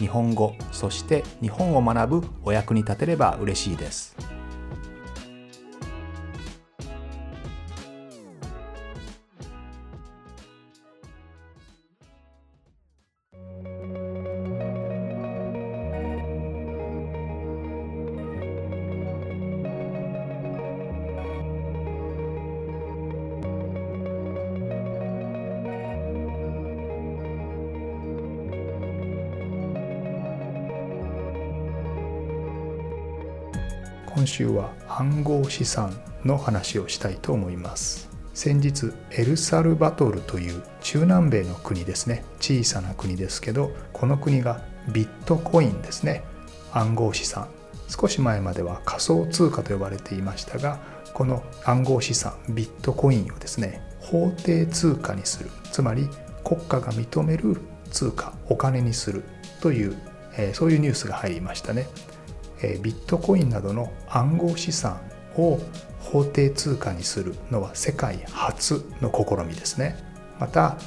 日本語そして日本を学ぶお役に立てれば嬉しいです。週は暗号資産の話をしたいと思います。先日エルサルバトルという中南米の国ですね。小さな国ですけどこの国がビットコインですね。暗号資産。少し前までは仮想通貨と呼ばれていましたがこの暗号資産ビットコインをですね法定通貨にする。つまり国家が認める通貨お金にするという、えー、そういうニュースが入りましたね。ビットコインなどの暗号資産を法定通貨にするのは世界初の試みですね。また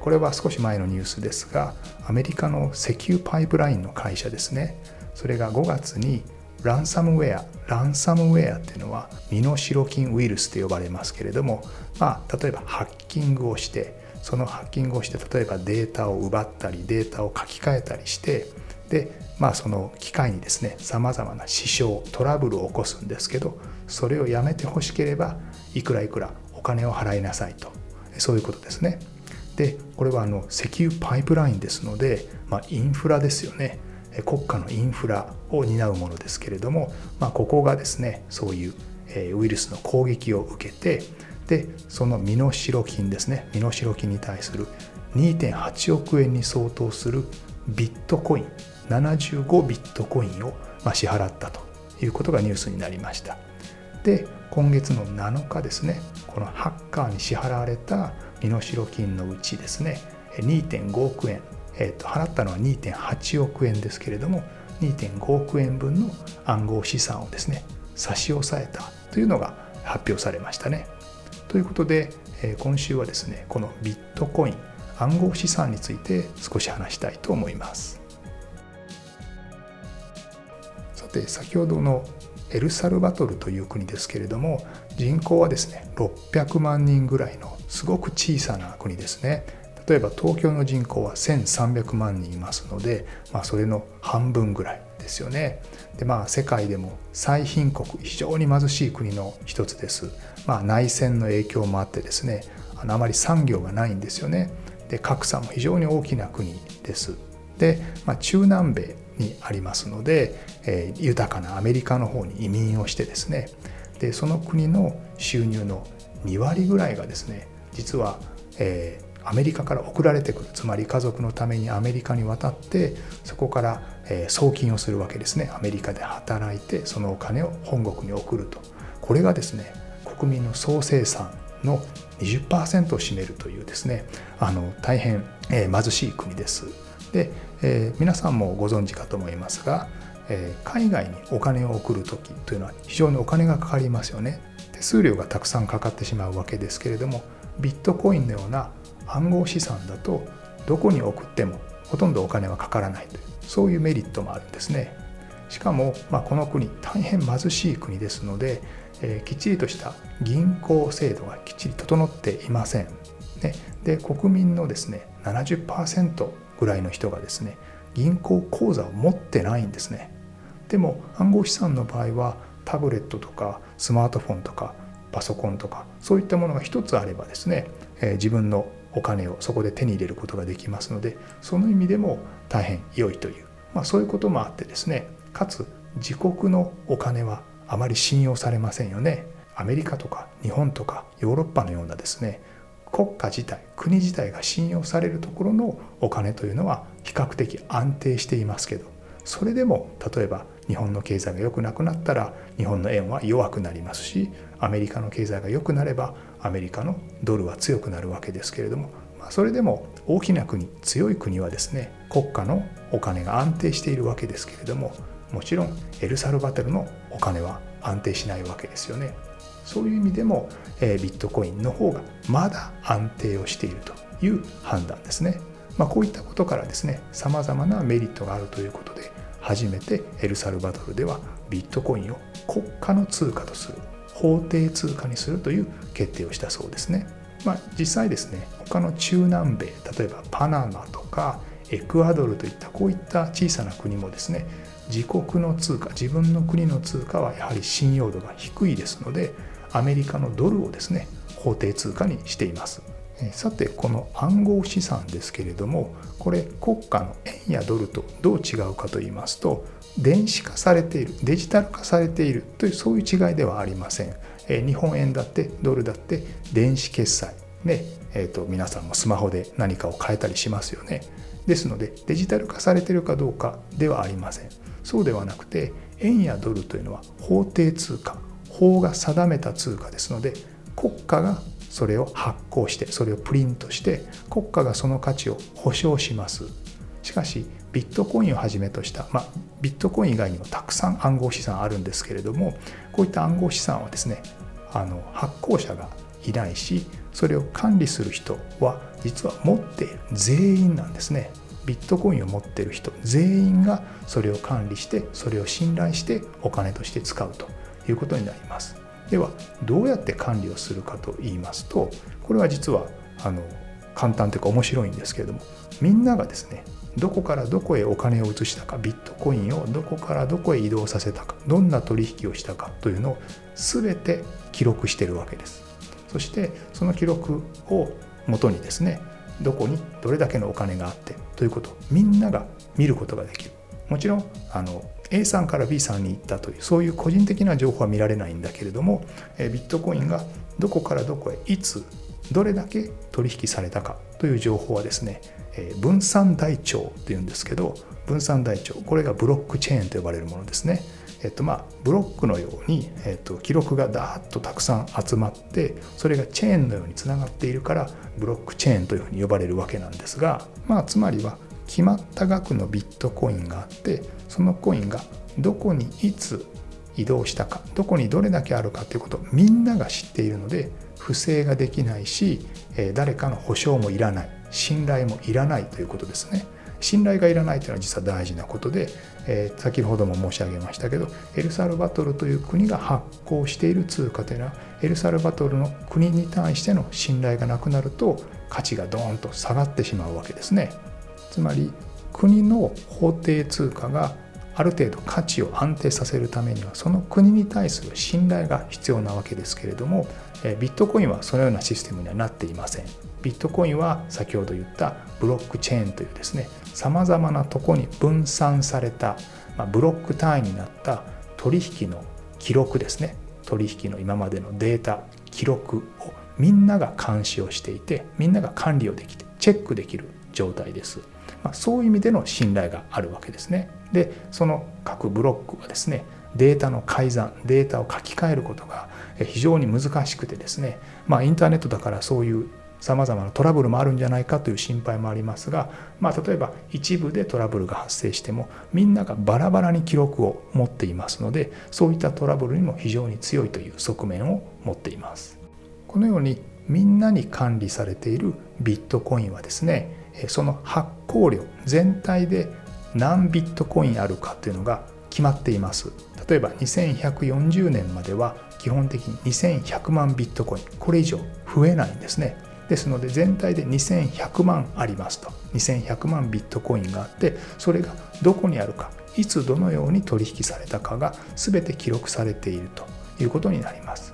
これは少し前のニュースですがアメリカの石油パイプラインの会社ですね。それが5月にランサムウェアランサムウェアっていうのは身代金ウイルスと呼ばれますけれども、まあ、例えばハッキングをしてそのハッキングをして例えばデータを奪ったりデータを書き換えたりしてでまあその機械にですねさまざまな支障トラブルを起こすんですけどそれをやめてほしければいくらいくらお金を払いなさいと。そういうことですね。でこれはあの石油パイプラインですので、まあ、インフラですよね。国家のインフラを担うものですけれども、まあ、ここがですねそういうウイルスの攻撃を受けてでその身代金ですね身代金に対する2.8億円に相当するビットコイン。75ビットコインを支払ったということがニュースになりましたで今月の7日ですねこのハッカーに支払われた身代金のうちですね2.5億円、えー、と払ったのは2.8億円ですけれども2.5億円分の暗号資産をですね差し押さえたというのが発表されましたね。ということで今週はですねこのビットコイン暗号資産について少し話したいと思います。で先ほどのエルサルバトルという国ですけれども人口はですね600万人ぐらいのすごく小さな国ですね。例えば東京の人口は1300万人いますので、まあ、それの半分ぐらいですよね。でまあ世界でも最貧国非常に貧しい国の一つです、まあ、内戦の影響もあってですねあのあまり産業がないんですよね。で格差も非常に大きな国です。で、まあ、中南米にありますので、えー、豊かなアメリカの方に移民をしてですねでその国の収入の2割ぐらいがですね実は、えー、アメリカから送られてくるつまり家族のためにアメリカに渡ってそこから、えー、送金をするわけですねアメリカで働いてそのお金を本国に送るとこれがですね国民の総生産の20%を占めるというですねあの大変、えー、貧しい国です。で、えー、皆さんもご存知かと思いますが、えー、海外にお金を送る時というのは非常にお金がかかりますよね。手数料がたくさんかかってしまうわけですけれどもビットコインのような暗号資産だとどこに送ってもほとんどお金はかからないというそういうメリットもあるんですね。しかも、まあ、この国大変貧しい国ですので、えー、きっちりとした銀行制度がきっちり整っていません、ね、で国民のですね70%ぐらいの人がですね銀行口座を持ってないんですね。でも暗号資産の場合はタブレットとかスマートフォンとかパソコンとかそういったものが一つあればですね、え、自分のお金をそこで手に入れることができますのでその意味でも大変良いという、まあ、そういうこともあってですねかつ自国のお金はあまり信用されませんよね。アメリカとか日本とかヨーロッパのようなですね国家自体国自体が信用されるところのお金というのは比較的安定していますけどそれでも例えば日本の経済が良くなくなったら日本の円は弱くなりますしアメリカの経済が良くなればアメリカのドルは強くなるわけですけれども、まあ、それでも大きな国強い国はですね国家のお金が安定しているわけですけれどももちろんエルサルバトルのお金は安定しないわけですよね。そういう意味でも、えビットコインの方がまだ安定をしているという判断ですね。まあ、こういったことからですねさまざまなメリットがあるということで初めてエルサルバドルではビットコインを国家の通貨とする法定通貨にするという決定をしたそうですね。まあ、実際ですね他の中南米例えばパナマとかエクアドルといったこういった小さな国もですね自国の通貨自分の国の通貨はやはり信用度が低いですのでアメリカのドルをですね法定通貨にしています。さてこの暗号資産ですけれどもこれ国家の円やドルとどう違うかと言いますと電子化されているデジタル化されているというそういう違いではありません。日本円だってドルだって電子決済。ねえーと、皆さんもスマホで何かを変えたりしますよね。ですのでデジタル化されているかどうかではありません。そうではなくて円やドルというのは法定通貨。法が定めた通貨ですので国家がそれを発行してそれをプリントして国家がその価値を保証します。しかしビットコインをはじめとした、まあ、ビットコイン以外にもたくさん暗号資産あるんですけれどもこういった暗号資産はですねあの発行者がいないしそれを管理する人は実は持っている全員なんですね。ビットコインを持ってる人全員がそれを管理してそれを信頼してお金として使うと。いうことになります。ではどうやって管理をするかと言いますとこれは実はあの簡単というか面白いんですけれどもみんながですねどこからどこへお金を移したかビットコインをどこからどこへ移動させたかどんな取引をしたかというのを全て記録してるわけです。そしてその記録をもとにですねどこにどれだけのお金があってということをみんなが見ることができる。もちろんあの A さんから B さんに行ったというそういう個人的な情報は見られないんだけれどもビットコインがどこからどこへいつどれだけ取引されたかという情報はですね分散台帳っていうんですけど分散台帳これがブロックチェーンと呼ばれるものですね。えっとまあ、ブロックのように、えっと、記録がダーッとたくさん集まってそれがチェーンのようにつながっているからブロックチェーンというふうに呼ばれるわけなんですが、まあ、つまりは決まった額のビットコインがあってそのコインがどこにいつ移動したかどこにどれだけあるかということをみんなが知っているので不正ができないし誰かの保証もいらない信頼もいらないということですね。信頼がいらないというのは実は大事なことで、え、先ほども申し上げましたけどエルサルバトルという国が発行している通貨というのはエルサルバトルの国に対しての信頼がなくなると価値がドーンと下がってしまうわけですね。つまり国の法定通貨がある程度価値を安定させるためにはその国に対する信頼が必要なわけですけれどもビットコインはそのようなシステムにはなっていません。ビットコインは先ほど言ったブロックチェーンというですねさまざまなとこに分散された、ま、ブロック単位になった取引の記録ですね。取引の今までのデータ記録をみんなが監視をしていてみんなが管理をできてチェックできる状態です。まあ、そういう意味での信頼があるわけですね。でその各ブロックはですねデータの改ざんデータを書き換えることが非常に難しくてですね、まあ、インターネットだからそういうさまざまなトラブルもあるんじゃないかという心配もありますが、まあ、例えば一部でトラブルが発生してもみんながバラバラに記録を持っていますのでそういったトラブルにも非常に強いという側面を持っています。このようにみんなに管理されているビットコインはですねその発行量全体で何ビットコインあるかというのが決まっています。例えば2140年までは基本的に2100万ビットコイン。これ以上増えないんですね。ですので全体で2100万ありますと。2100万ビットコインがあってそれがどこにあるかいつどのように取引されたかが全て記録されているということになります。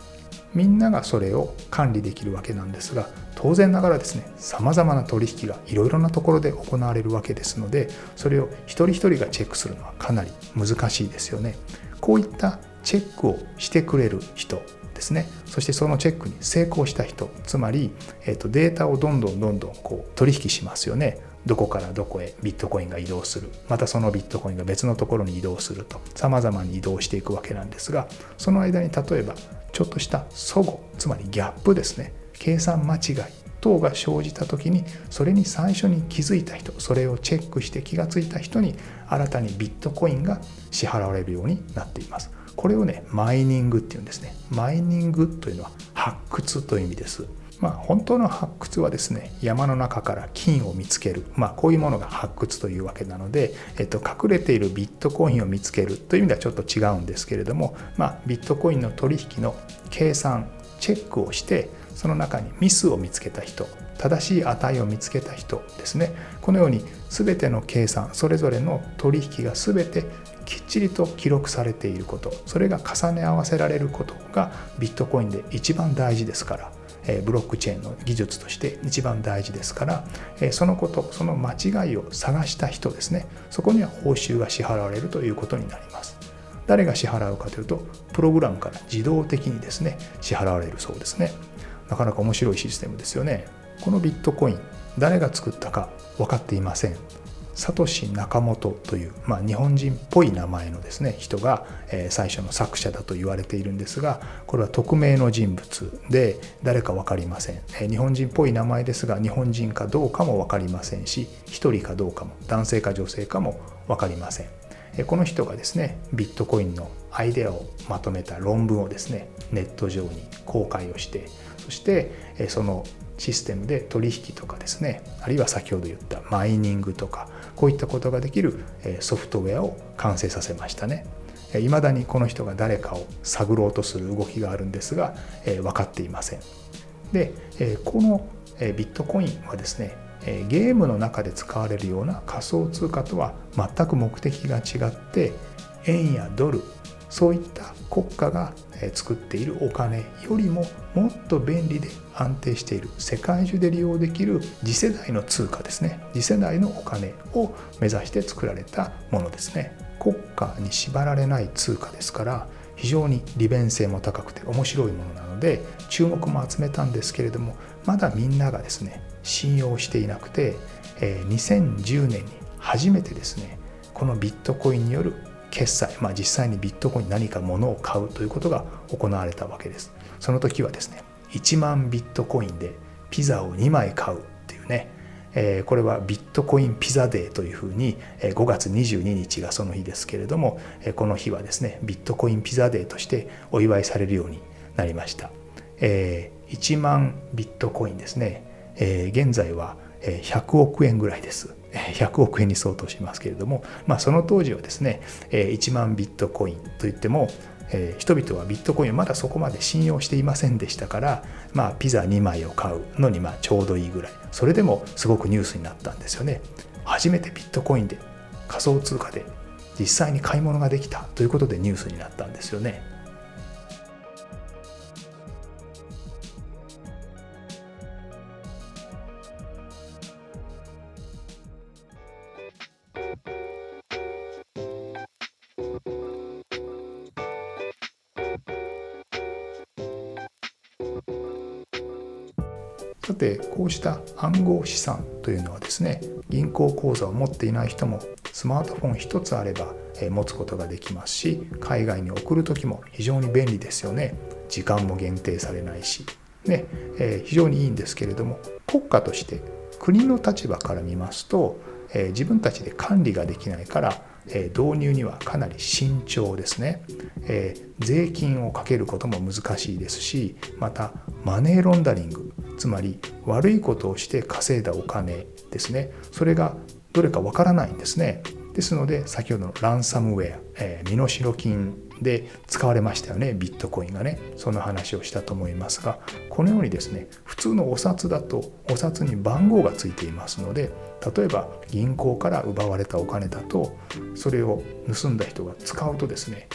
みんながそれを管理できるわけなんですが当然ながらですねさまざまな取引がいろいろなところで行われるわけですのでそれを一人一人がチェックするのはかなり難しいですよね。こういったチェックをしてくれる人ですね。そしてそのチェックに成功した人つまり、えー、とデータをどんどんどんどんこう取引しますよね。どこからどこへビットコインが移動する。またそのビットコインが別のところに移動すると。さまざまに移動していくわけなんですがその間に例えばちょっとした齟齬つまりギャップですね。計算間違い等が生じた時にそれに最初に気づいた人それをチェックして気がついた人に新たにビットコインが支払われるようになっています。これをねマイニングっていうんですね。マイニングというのは発掘という意味です。まあ、本当の発掘はですね山の中から金を見つける、まあ、こういうものが発掘というわけなので、えっと、隠れているビットコインを見つけるという意味ではちょっと違うんですけれども、まあ、ビットコインの取引の計算チェックをしてその中にミスを見つけた人正しい値を見つけた人ですね。このように全ての計算それぞれの取引が全てきっちりと記録されていること。それが重ね合わせられることがビットコインで一番大事ですから。ブロックチェーンの技術として一番大事ですからそのことその間違いを探した人ですね。そこには報酬が支払われるということになります。誰が支払うかというとプログラムから自動的にですね支払われるそうですね。なかなか面白いシステムですよね。このビットコイン誰が作ったか分かっていません。サトシ・ナカモトという、まあ、日本人っぽい名前のですね人が、えー、最初の作者だと言われているんですがこれは匿名の人物で誰か分かりません、えー、日本人っぽい名前ですが日本人かどうかも分かりませんし1人かどうかも男性か女性かも分かりません、えー、この人がですねビットコインのアイデアをまとめた論文をですねネット上に公開をしてそしてそのシステムで取引とかですねあるいは先ほど言ったマイニングとかこういったことができるソフトウェアを完成させましたね。いまだにこの人が誰かを探ろうとする動きがあるんですが分かっていません。でこのビットコインはですねゲームの中で使われるような仮想通貨とは全く目的が違って円やドルそういった国家が作っているお金よりももっと便利で安定している世界中で利用できる次世代の通貨ですね。次世代のお金を目指して作られたものですね。国家に縛られない通貨ですから非常に利便性も高くて面白いものなので注目も集めたんですけれどもまだみんながですね信用していなくて2010年に初めてですねこのビットコインによる決済、まあ、実際にビットコイン何か物を買うということが行われたわけです。その時はですね1万ビットコインでピザを2枚買うっていうね、えー、これはビットコインピザデーというふうに5月22日がその日ですけれどもこの日はですねビットコインピザデーとしてお祝いされるようになりました、えー、1万ビットコインですね、えー、現在は100億円ぐらいです。100億円に相当しますけれども、まあ、その当時はですね1万ビットコインといっても人々はビットコインをまだそこまで信用していませんでしたから、まあ、ピザ2枚を買うのにまちょうどいいぐらい。それでもすごくニュースになったんですよね。初めてビットコインで仮想通貨で実際に買い物ができたということでニュースになったんですよね。さてこうした暗号資産というのはですね銀行口座を持っていない人もスマートフォン1つあれば持つことができますし海外に送る時も非常に便利ですよね。時間も限定されないし、ねえ、非常にいいんですけれども国家として国の立場から見ますと、え、自分たちで管理ができないからえ導入にはかなり慎重ですね、え税金をかけることも難しいですしまたマネーロンダリング。つまり悪いことをして稼いだお金ですね。それがどれかわからないんですね。ですので先ほどのランサムウェア、えー、身代金で使われましたよね。ビットコインがね。その話をしたと思いますがこのようにですね普通のお札だとお札に番号がついていますので例えば銀行から奪われたお金だとそれを盗んだ人が使うとですね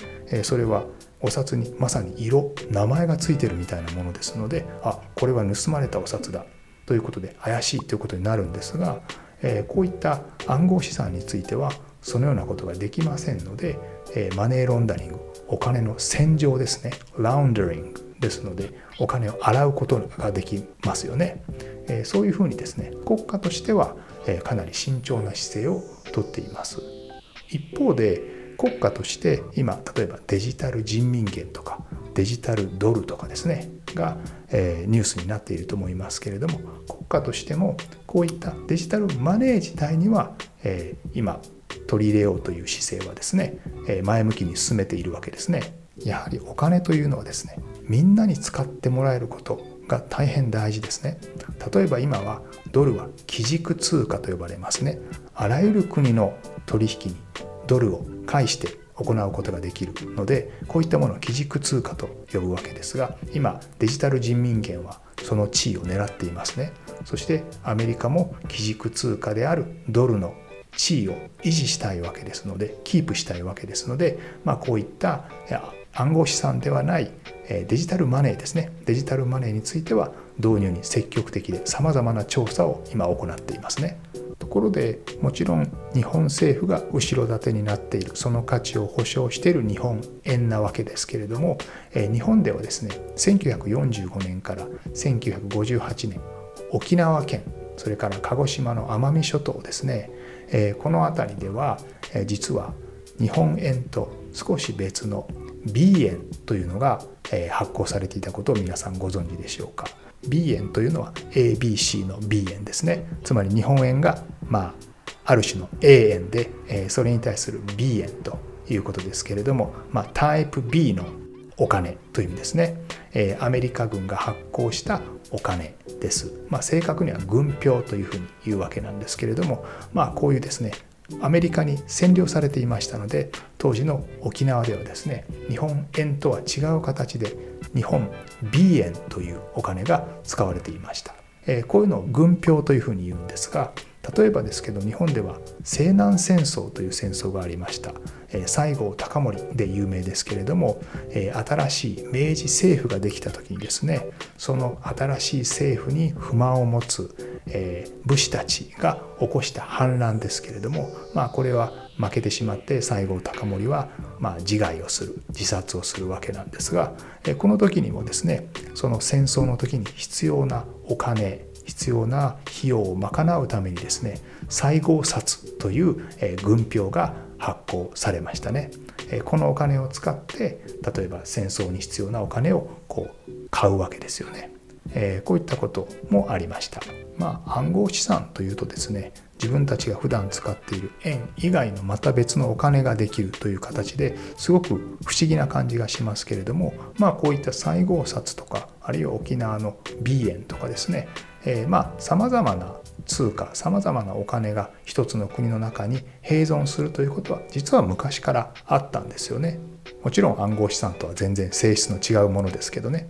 それはお札にまさに色名前がついてるみたいなものですのであこれは盗まれたお札だ。ということで怪しいということになるんですがえこういった暗号資産についてはそのようなことができませんのでえマネーロンダリングお金の洗浄ですね。ラウンダリングですのでお金を洗うことができますよね、えそういうふうにですね国家としては、えかなり慎重な姿勢をとっています。一方で国家として今例えばデジタル人民元とかデジタルドルとかですねが、えニュースになっていると思いますけれども国家としてもこういったデジタルマネー自体には、え今取り入れようという姿勢はですね前向きに進めているわけですね。やはりお金というのはですねみんなに使ってもらえることが大変大事ですね。例えば今はドルは基軸通貨と呼ばれますね。あらゆる国の取引にドルを介して行うことができるのでこういったものを基軸通貨と呼ぶわけですが今デジタル人民元はその地位を狙っていますねそしてアメリカも基軸通貨であるドルの地位を維持したいわけですのでキープしたいわけですので、まあ、こういった暗号資産ではないデジタルマネーですねデジタルマネーについては導入に積極的でさまざまな調査を今行っていますね。ところでもちろん日本政府が後ろ盾になっている。その価値を保証している日本。円なわけですけれども日本ではですね1945年から1958年沖縄県それから鹿児島の奄美諸島ですねこの辺りでは実は日本円と少し別の B 円というのが発行されていたことを皆さんご存知でしょうか。B 円というのは ABC の B 円ですね。つまり日本円がまあある種の A 円でえそれに対する B 円ということですけれども、まあ、タイプ B のお金という意味ですね。えアメリカ軍が発行したお金です、まあ、正確には軍票というふうに言うわけなんですけれどもまあこういうですねアメリカに占領されていましたので当時の沖縄ではですね日本円とは違う形で日本 B 円というお金が使われていました、えこういうのを軍票というふうに言うんですが例えばですけど日本では西南戦争という戦争がありました。西郷隆盛で有名ですけれども新しい明治政府ができた時にですねその新しい政府に不満を持つえ武士たちが起こした反乱ですけれどもまあこれは負けてしまって西郷隆盛はま自害をする自殺をするわけなんですがえこの時にもですねその戦争の時に必要なお金必要な費用を賄うためにですね西郷札というえ軍票が発行されましたね。えこのお金を使って例えば戦争に必要なお金をこう買うわけですよね。えこういったこともありましたまあ暗号資産というとですね自分たちが普段使っている円以外のまた別のお金ができるという形ですごく不思議な感じがしますけれどもまあこういった西郷札とかあるいは沖縄の B 円とかですねえー、まあさまざまな通貨さまざまなお金が一つの国の中に併存するということは実は昔からあったんですよね。もちろん暗号資産とは全然性質の違うものですけどね。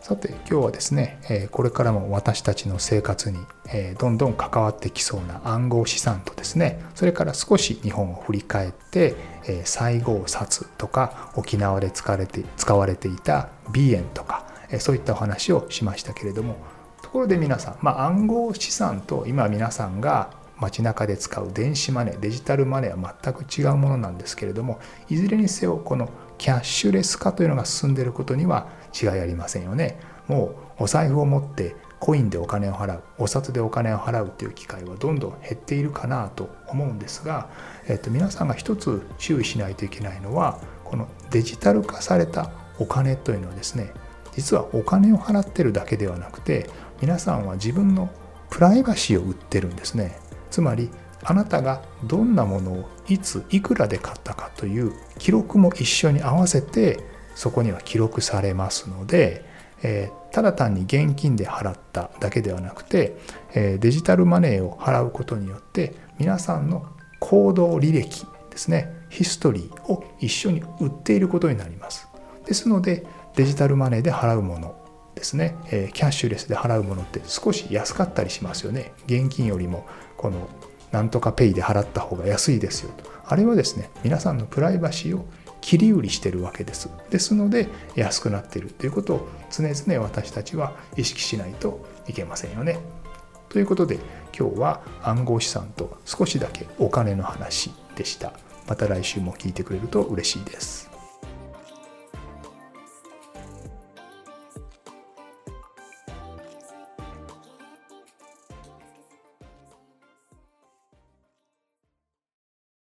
さて今日はですねこれからも私たちの生活にどんどん関わってきそうな暗号資産とですねそれから少し日本を振り返って西郷札とか沖縄で使われて使われていた鼻炎とかそういったお話をしましたけれどもところで皆さん、まあ、暗号資産と今皆さんが街中で使う電子マネーデジタルマネーは全く違うものなんですけれどもいずれにせよこのキャッシュレス化というのが進んでいることには違いありませんよね。もうお財布を持ってコインでお金を払うお札でお金を払うっていう機会はどんどん減っているかなと思うんですが、えっと、皆さんが一つ注意しないといけないのはこのデジタル化されたお金というのはですね実はお金を払ってるだけではなくて皆さんは自分のプライバシーを売ってるんですねつまりあなたがどんなものをいついくらで買ったかという記録も一緒に合わせてそこには記録されますのでえー、ただ単に現金で払っただけではなくて、えー、デジタルマネーを払うことによって皆さんの行動履歴ですねヒストリーを一緒に売っていることになります。ですのでデジタルマネーで払うものですね、えー、キャッシュレスで払うものって少し安かったりしますよね。現金よりもこのなんとかペイで払った方が安いですよと。あれはですね皆さんのプライバシーを切り売りしてるわけです。ですので安くなっているということを常々私たちは意識しないといけませんよね。ということで今日は暗号資産と少しだけお金の話でした。また来週も聞いてくれると嬉しいです。